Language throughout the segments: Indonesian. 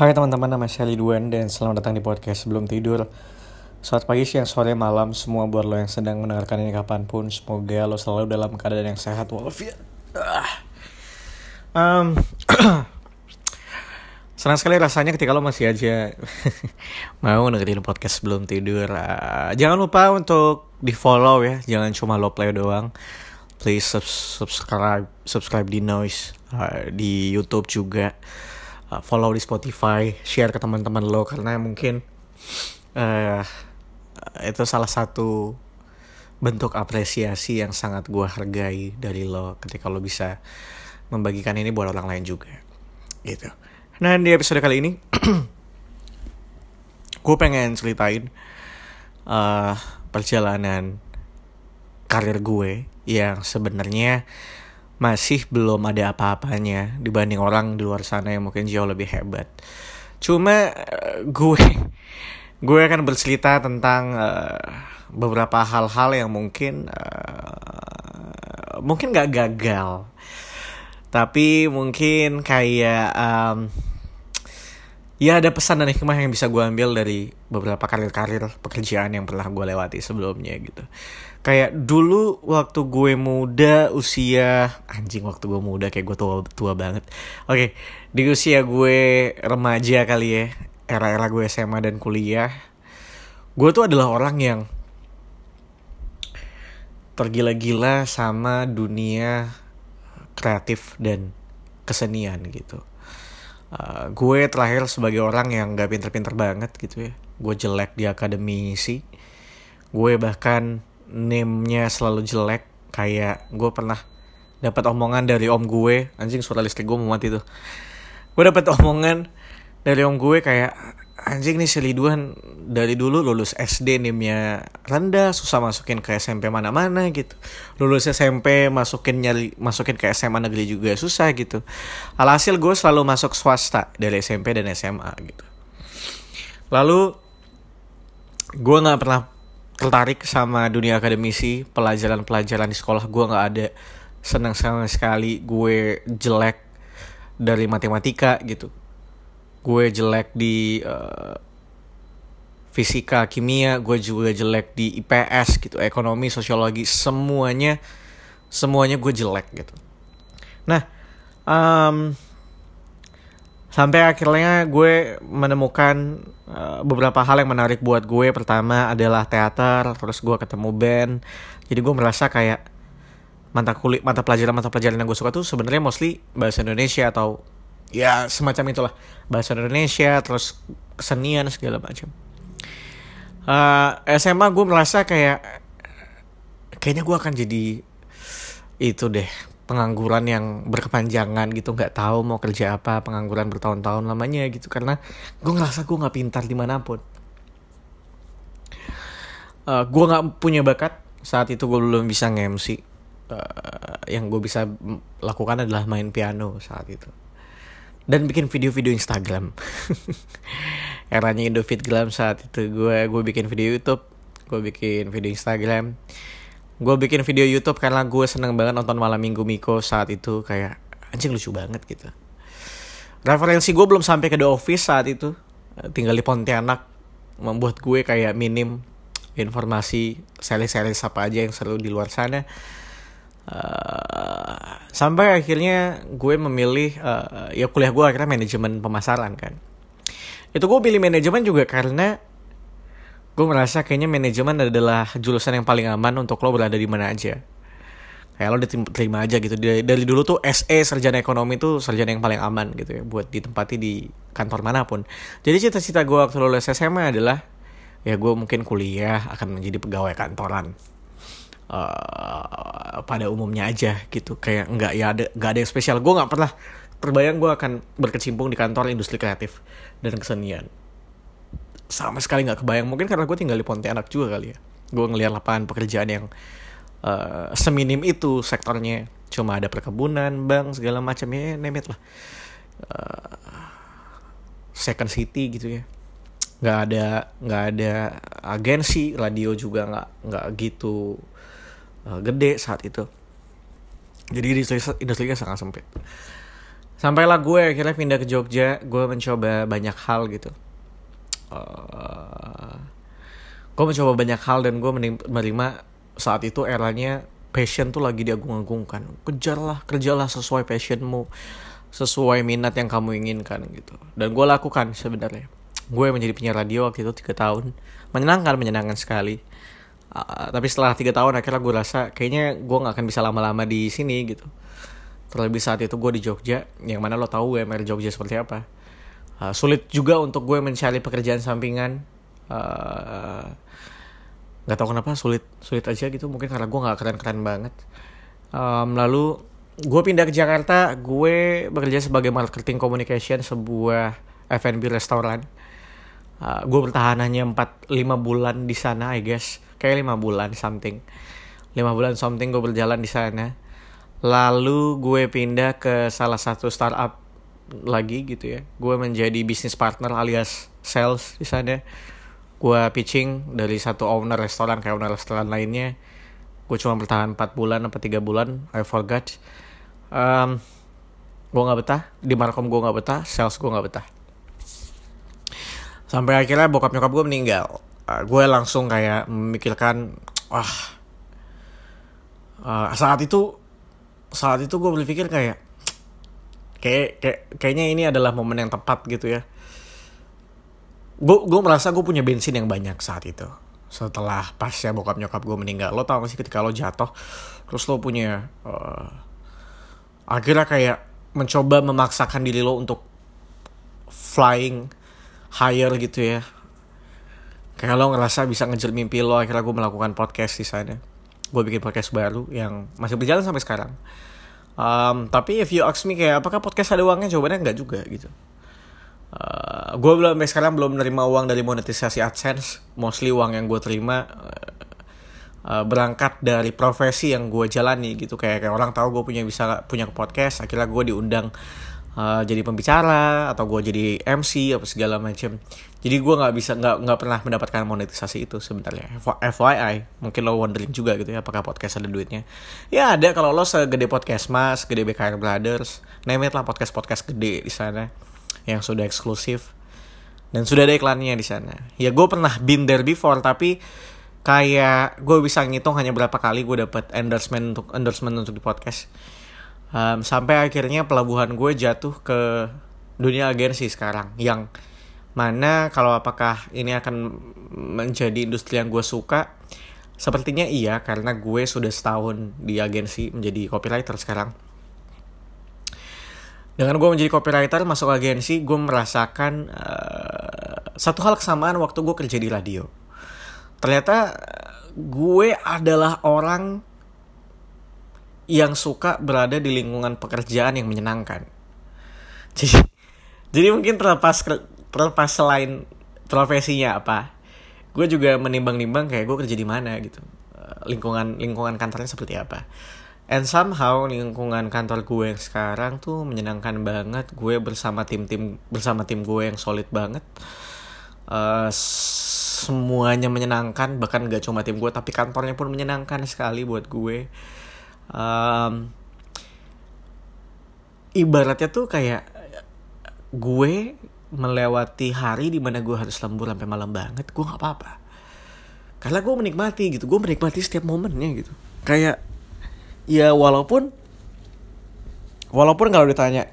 Hai teman-teman, nama saya Ridwan dan selamat datang di podcast Sebelum Tidur. Selamat pagi, siang, sore, malam, semua buat lo yang sedang mendengarkan ini kapan pun. Semoga lo selalu dalam keadaan yang sehat walafiat. Um, senang sekali rasanya ketika lo masih aja mau dengerin podcast sebelum tidur. Uh, jangan lupa untuk di follow ya, jangan cuma lo play doang. Please subscribe, subscribe di Noise, uh, di YouTube juga uh, follow di Spotify, share ke teman-teman lo karena mungkin uh, itu salah satu bentuk apresiasi yang sangat gue hargai dari lo ketika lo bisa membagikan ini buat orang lain juga gitu. Nah di episode kali ini gue pengen ceritain uh, perjalanan karir gue yang sebenarnya masih belum ada apa-apanya dibanding orang di luar sana yang mungkin jauh lebih hebat. Cuma uh, gue gue akan bercerita tentang uh, beberapa hal-hal yang mungkin uh, mungkin gak gagal, tapi mungkin kayak um, ya ada pesan dan hikmah yang bisa gue ambil dari beberapa karir-karir pekerjaan yang pernah gue lewati sebelumnya gitu kayak dulu waktu gue muda usia anjing waktu gue muda kayak gue tua tua banget. Oke di usia gue remaja kali ya era-era gue SMA dan kuliah gue tuh adalah orang yang tergila-gila sama dunia kreatif dan kesenian gitu. Uh, gue terakhir sebagai orang yang gak pinter-pinter banget gitu ya. Gue jelek di akademisi gue bahkan name-nya selalu jelek kayak gue pernah dapat omongan dari om gue. Anjing suara listrik gue mau mati tuh gue dapat omongan dari om gue kayak anjing nih si Ridwan dari dulu lulus SD nimnya rendah susah masukin ke SMP mana-mana gitu. Lulus SMP masukin nyari masukin ke SMA negeri juga susah gitu. Alhasil gue selalu masuk swasta dari SMP dan SMA gitu. Lalu gue nggak pernah tertarik sama dunia akademisi pelajaran-pelajaran di sekolah gue nggak ada. Senang sama sekali gue jelek dari matematika gitu. Gue jelek di uh, fisika kimia gue juga jelek di IPS gitu ekonomi sosiologi semuanya semuanya gue jelek gitu. Nah um, sampai akhirnya gue menemukan uh, beberapa hal yang menarik buat gue. Pertama adalah teater terus gue ketemu band. Jadi gue merasa kayak mata kulit mata pelajaran mata pelajaran yang gue suka tuh sebenarnya mostly bahasa Indonesia atau ya semacam itulah. Bahasa Indonesia terus kesenian segala macam. Uh, eh, SMA gue merasa kayak kayaknya gue akan jadi itu deh pengangguran yang berkepanjangan gitu nggak tahu mau kerja apa pengangguran bertahun-tahun lamanya gitu. Karena gue ngerasa gue nggak pintar di mana pun. Uh, gue nggak punya bakat. Saat itu gue belum bisa nge-MC uh, yang gue bisa lakukan adalah main piano saat itu. Dan bikin video-video Instagram. Eranya Indofitgram saat itu. Gue gue bikin video YouTube. Gue bikin video Instagram gue bikin video YouTube karena gue seneng banget nonton malam minggu Miko saat itu. Kayak anjing lucu banget gitu. Referensi gue belum sampai ke The Office saat itu. Tinggal di Pontianak. Membuat gue kayak minim informasi seri-seri apa aja yang seru di luar sana. Uh, sampai akhirnya gue memilih uh, ya kuliah gue akhirnya manajemen pemasaran kan. Itu gue pilih manajemen juga karena gue merasa kayaknya manajemen adalah jurusan yang paling aman untuk lo berada di mana aja. Kayak lo diterima aja gitu. Dari, dari dulu tuh SE sarjana ekonomi tuh sarjana yang paling aman gitu ya buat ditempati di kantor mana pun. Jadi cita-cita gue waktu lulus SMA adalah ya gue mungkin kuliah akan menjadi pegawai kantoran. Uh, pada umumnya aja gitu. Kayak nggak ya ada nggak ada yang spesial. Gue nggak pernah terbayang gue akan berkecimpung di kantor industri kreatif dan kesenian sama sekali nggak kebayang. Mungkin karena gue tinggal di Pontianak juga kali ya. Gue ngeliat lapangan pekerjaan yang uh, seminim itu sektornya cuma ada perkebunan bank segala macam ya nemet lah. Uh, second city gitu ya. Nggak ada nggak ada agensi radio juga nggak nggak gitu uh, gede saat itu. Jadi industri industrinya sangat sempit. Sampailah gue akhirnya pindah ke Jogja gue mencoba banyak hal gitu uh, gue mencoba banyak hal dan gue menerima saat itu eranya passion tuh lagi diagung-agungkan. Kejarlah kerjalah sesuai passionmu sesuai minat yang kamu inginkan gitu. Dan gue lakukan sebenarnya. Gue menjadi penyiar radio waktu itu tiga tahun. Menyenangkan menyenangkan sekali. Uh, tapi setelah tiga tahun akhirnya gue rasa kayaknya gue nggak akan bisa lama-lama di sini gitu. Terlebih saat itu gue di Jogja yang mana lo tahu UMR Jogja seperti apa uh, sulit juga untuk gue mencari pekerjaan sampingan. Uh, nggak tahu kenapa sulit sulit aja gitu. Mungkin karena gue nggak keren keren banget. Um, lalu gue pindah ke Jakarta. Gue bekerja sebagai marketing communication sebuah F&B restoran. Uh, gue bertahan hanya 4 5 bulan di sana I guess. Kayak 5 bulan something. 5 bulan something gue berjalan di sana. Lalu gue pindah ke salah satu startup lagi gitu ya. Gue menjadi bisnis partner alias sales di sana. Gue pitching dari satu owner restoran kayak owner restoran lainnya. Gue cuma bertahan 4 bulan apa tiga bulan I forgot. Um, gue nggak betah di markom gue nggak betah sales gue nggak betah. Sampai akhirnya bokap nyokap gue meninggal. Uh, gue langsung kayak memikirkan wah. Uh, saat itu saat itu gue berpikir kayak kayak kayak kayaknya ini adalah momen yang tepat gitu ya. Gue gue merasa gue punya bensin yang banyak saat itu. Setelah pas ya bokap nyokap gue meninggal. Lo tau gak sih ketika lo jatuh terus lo punya uh, akhirnya kayak mencoba memaksakan diri lo untuk flying higher gitu ya. Kayak lo ngerasa bisa ngejar mimpi lo akhirnya gue melakukan podcast di sana. Gue bikin podcast baru yang masih berjalan sampai sekarang um, tapi if you ask me kayak apakah podcast ada uangnya? Jawabannya enggak juga gitu. Uh, gue belum sekarang belum menerima uang dari monetisasi adsense. Mostly uang yang gue terima uh, uh, berangkat dari profesi yang gue jalani gitu. Kayak kayak orang tahu gue punya bisa punya podcast akhirnya gue diundang uh, jadi pembicara atau gue jadi MC apa segala macam jadi gue nggak bisa nggak nggak pernah mendapatkan monetisasi itu sebenarnya. FYI mungkin lo wondering juga gitu ya apakah podcast ada duitnya? Ya ada kalau lo segede podcast mas segede BKR Brothers name it lah podcast podcast gede di sana yang sudah eksklusif dan sudah ada iklannya di sana. Ya gue pernah been there before tapi kayak gue bisa ngitung hanya berapa kali gue dapat endorsement untuk endorsement untuk di podcast um, sampai akhirnya pelabuhan gue jatuh ke dunia agensi sekarang yang mana kalau apakah ini akan menjadi industri yang gue suka? Sepertinya iya karena gue sudah setahun di agensi menjadi copywriter sekarang. Dengan gue menjadi copywriter masuk agensi gue merasakan uh, satu hal kesamaan waktu gue kerja di radio. Ternyata gue adalah orang yang suka berada di lingkungan pekerjaan yang menyenangkan. Jadi jadi mungkin terlepas terlepas selain profesinya apa gue juga menimbang-nimbang kayak gue kerja di mana gitu. Eh, lingkungan lingkungan kantornya seperti apa. And somehow lingkungan kantor gue yang sekarang tuh menyenangkan banget. Gue bersama tim-tim bersama tim gue yang solid banget. Uh, semuanya menyenangkan bahkan gak cuma tim gue tapi kantornya pun menyenangkan sekali buat gue um, ibaratnya tuh kayak gue melewati hari di mana gue harus lembur sampai malam banget gue nggak apa-apa. Karena gue menikmati gitu gue menikmati setiap momennya gitu. Kayak ya walaupun walaupun kalau ditanya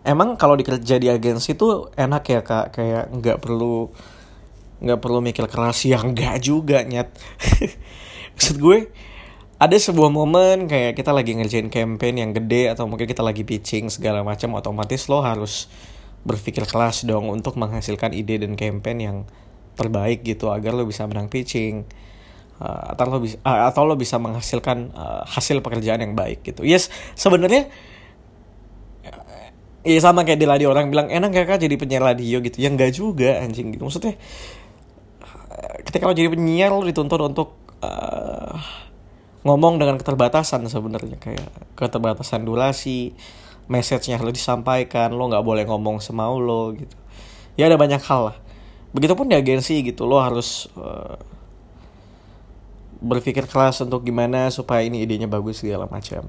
emang kalau dikerja di agensi tuh enak ya kak? Kayak nggak perlu nggak perlu mikir keras ya nggak juga nyet. Maksud gue ada sebuah momen kayak kita lagi ngerjain campaign yang gede atau mungkin kita lagi pitching segala macam otomatis lo harus berpikir keras dong untuk menghasilkan ide dan campaign yang terbaik gitu agar lo bisa menang pitching uh, atau lo bisa uh, atau lo bisa menghasilkan uh, hasil pekerjaan yang baik gitu. Yes sebenarnya Iya sama kayak di radio orang bilang enak gak kak jadi penyiar radio gitu. Ya enggak juga anjing gitu. Maksudnya ketika lo jadi penyiar lo dituntut untuk ngomong dengan keterbatasan sebenarnya kayak keterbatasan durasi message-nya harus disampaikan lo nggak boleh ngomong semau lo gitu. Ya ada banyak hal lah. Begitupun di agensi gitu lo harus uh, berpikir keras untuk gimana supaya ini idenya bagus segala macam.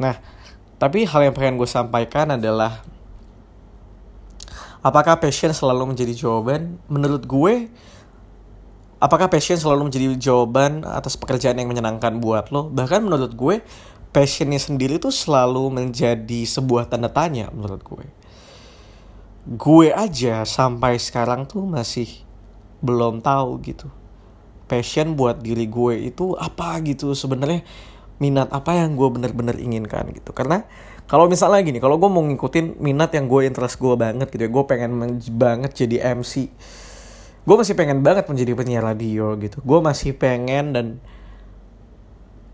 Nah tapi hal yang pengen gue sampaikan adalah apakah passion selalu menjadi jawaban? Menurut gue apakah passion selalu menjadi jawaban atas pekerjaan yang menyenangkan buat lo? Bahkan menurut gue passionnya sendiri tuh selalu menjadi sebuah tanda tanya menurut gue. Gue aja sampai sekarang tuh masih belum tahu gitu passion buat diri gue itu apa gitu sebenarnya minat apa yang gue bener-bener inginkan gitu. Karena kalau misalnya gini kalau gue mau ngikutin minat yang gue interest gue banget gitu ya gue pengen banget jadi MC gue masih pengen banget menjadi penyiar radio gitu. Gue masih pengen dan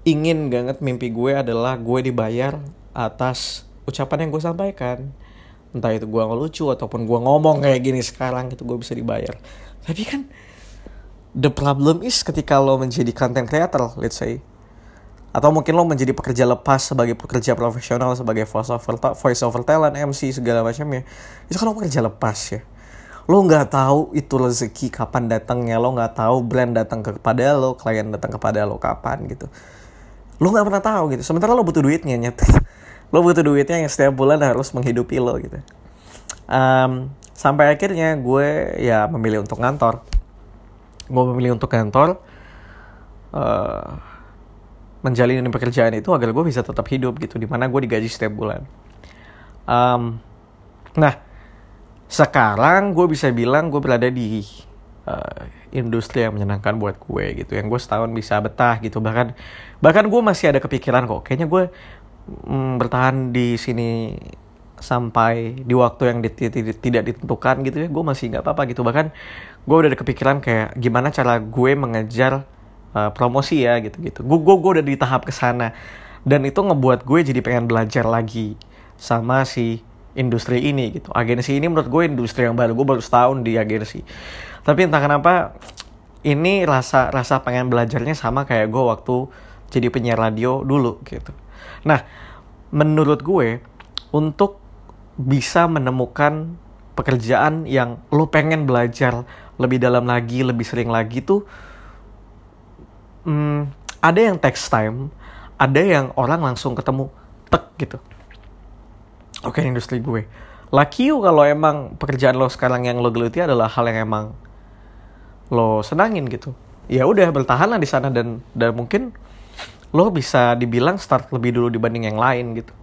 ingin banget mimpi gue adalah gue dibayar atas ucapan yang gue sampaikan. Entah itu gue ngelucu ataupun gue ngomong kayak gini sekarang gitu gue bisa dibayar. Tapi kan the problem is ketika lo menjadi content creator let's say atau mungkin lo menjadi pekerja lepas sebagai pekerja profesional sebagai voice over voice over talent MC segala macamnya itu kan lo pekerja lepas ya lo nggak tahu itu rezeki kapan datangnya lo nggak tahu brand datang kepada lo klien datang kepada lo kapan gitu. Lo nggak pernah tahu gitu. Sementara lo butuh duitnya nyet. Lo butuh duitnya yang setiap bulan harus menghidupi lo gitu. Um, sampai akhirnya gue ya memilih untuk ngantor. Gue memilih untuk kantor uh, menjalin pekerjaan itu agar gue bisa tetap hidup gitu di mana gue digaji setiap bulan. Um, nah sekarang gue bisa bilang gue berada di uh, industri yang menyenangkan buat gue gitu. Yang gue setahun bisa betah gitu. Bahkan bahkan gue masih ada kepikiran kok. Kayaknya gue mm, bertahan di sini sampai di waktu yang tidak ditentukan gitu ya. Gue masih nggak apa-apa gitu. Bahkan gue udah ada kepikiran kayak gimana cara gue mengejar uh, promosi ya gitu-gitu. Gue gue gue udah di tahap ke sana dan itu ngebuat gue jadi pengen belajar lagi sama si industri ini gitu. Agensi ini menurut gue industri yang baru. Gue baru setahun di agensi. Tapi entah kenapa ini rasa rasa pengen belajarnya sama kayak gue waktu jadi penyiar radio dulu gitu. Nah, menurut gue untuk bisa menemukan pekerjaan yang lo pengen belajar lebih dalam lagi, lebih sering lagi tuh hmm, ada yang text time, ada yang orang langsung ketemu tek gitu. Oke okay, industri gue. Lucky you kalau emang pekerjaan lo sekarang yang lo geluti adalah hal yang emang lo senangin gitu. Ya udah bertahanlah di sana dan dan mungkin lo bisa dibilang start lebih dulu dibanding yang lain gitu.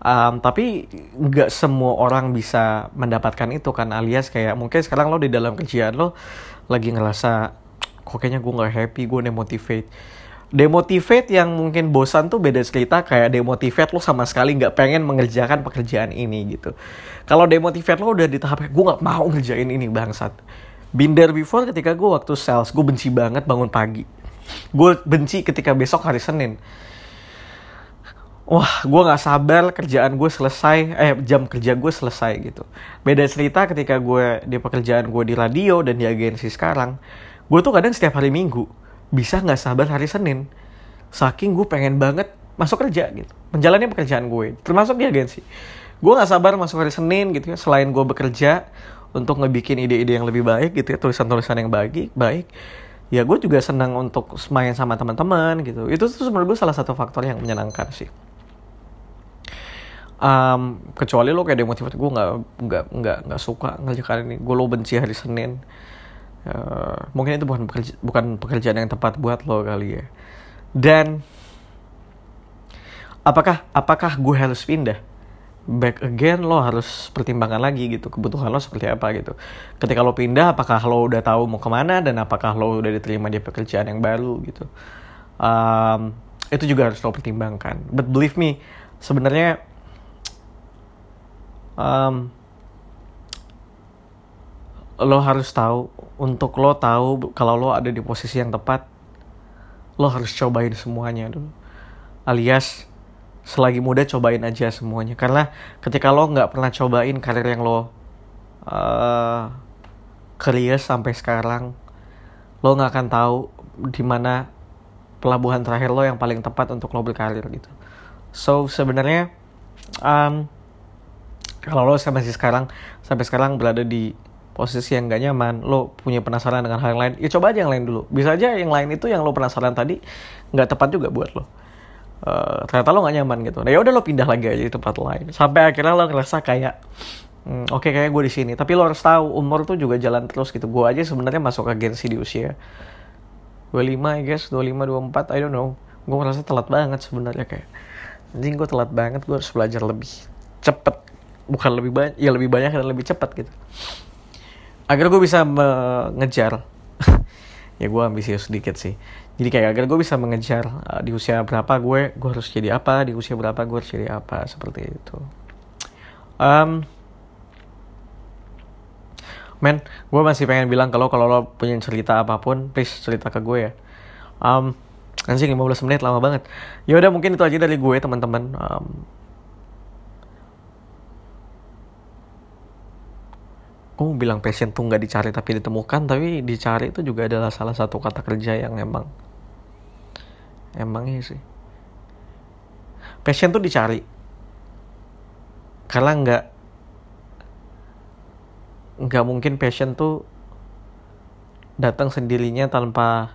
Um, tapi nggak semua orang bisa mendapatkan itu kan alias kayak mungkin sekarang lo di dalam kerjaan lo lagi ngerasa kok kayaknya gue nggak happy gue demotivate demotivate yang mungkin bosan tuh beda cerita kayak demotivate lo sama sekali nggak pengen mengerjakan pekerjaan ini gitu. Kalau demotivate lo udah di tahap gue nggak mau ngerjain ini bangsat. Binder before ketika gue waktu sales gue benci banget bangun pagi. Gue benci ketika besok hari senin. Wah gue nggak sabar kerjaan gue selesai eh jam kerja gue selesai gitu. Beda cerita ketika gue di pekerjaan gue di radio dan di agensi sekarang gue tuh kadang setiap hari minggu bisa nggak sabar hari Senin? Saking gue pengen banget masuk kerja gitu. Menjalani pekerjaan gue termasuk di agensi gue nggak sabar masuk hari Senin gitu ya. Selain gue bekerja untuk ngebikin ide-ide yang lebih baik gitu ya. Tulisan-tulisan yang baik baik. Ya gue juga senang untuk main sama teman-teman gitu. Itu tuh menurut gue salah satu faktor yang menyenangkan sih. Um, kecuali lo kayak demotivasi gue nggak nggak nggak nggak suka ngerjakan ini. Gue lo benci hari Senin Uh, mungkin itu bukan pekerja, bukan pekerjaan yang tepat buat lo kali ya. Dan apakah apakah gue harus pindah? Back again lo harus pertimbangkan lagi gitu kebutuhan lo seperti apa gitu. Ketika lo pindah, apakah lo udah tahu mau ke mana dan apakah lo udah diterima di pekerjaan yang baru gitu. Um, itu juga harus lo pertimbangkan. But believe me, sebenarnya um, lo harus tahu untuk lo tahu kalau lo ada di posisi yang tepat lo harus cobain semuanya dulu. Alias selagi muda cobain aja semuanya. Karena ketika lo nggak pernah cobain karir yang lo uh, sampai sekarang lo nggak akan tahu di mana pelabuhan terakhir lo yang paling tepat untuk lo berkarir gitu. So sebenarnya um, kalau lo sampai sekarang sampai sekarang berada di posisi yang gak nyaman, lo punya penasaran dengan hal yang lain, ya coba aja yang lain dulu. Bisa aja yang lain itu yang lo penasaran tadi nggak tepat juga buat lo. uh, ternyata lo gak nyaman gitu. Nah ya udah lo pindah lagi aja di tempat lain. Sampai akhirnya lo ngerasa kayak hmm, oke okay, kayak gue di sini. Tapi lo harus tahu umur tuh juga jalan terus gitu. Gue aja sebenarnya masuk agensi di usia 25 I guess 25 24 I don't know. Gue ngerasa telat banget sebenarnya kayak anjing gue telat banget gue harus belajar lebih cepet. Bukan lebih banyak ya lebih banyak dan lebih cepat gitu agar gue bisa mengejar ya gue ambisius sedikit sih. Jadi kayak agar gue bisa mengejar uh, di usia berapa gue gue harus jadi apa di usia berapa gue harus jadi apa seperti itu. Um, men gue masih pengen bilang kalau kalau lo punya cerita apa pun please cerita ke gue ya. Um, anjing 15 menit lama banget. Ya udah mungkin itu aja dari gue teman-teman. Um, mau bilang passion tuh nggak dicari tapi ditemukan tapi dicari itu juga adalah salah satu kata kerja yang emang emangnya sih. Passion tuh dicari. Karena nggak nggak mungkin passion tuh datang sendirinya tanpa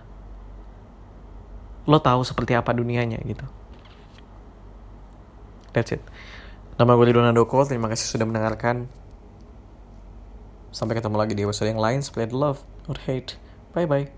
lo tahu seperti apa dunianya gitu. That's it. Nama gue Ridwan Doko terima kasih sudah mendengarkan Sampai ketemu lagi di episode yang lain. Spread love, not hate. Bye-bye.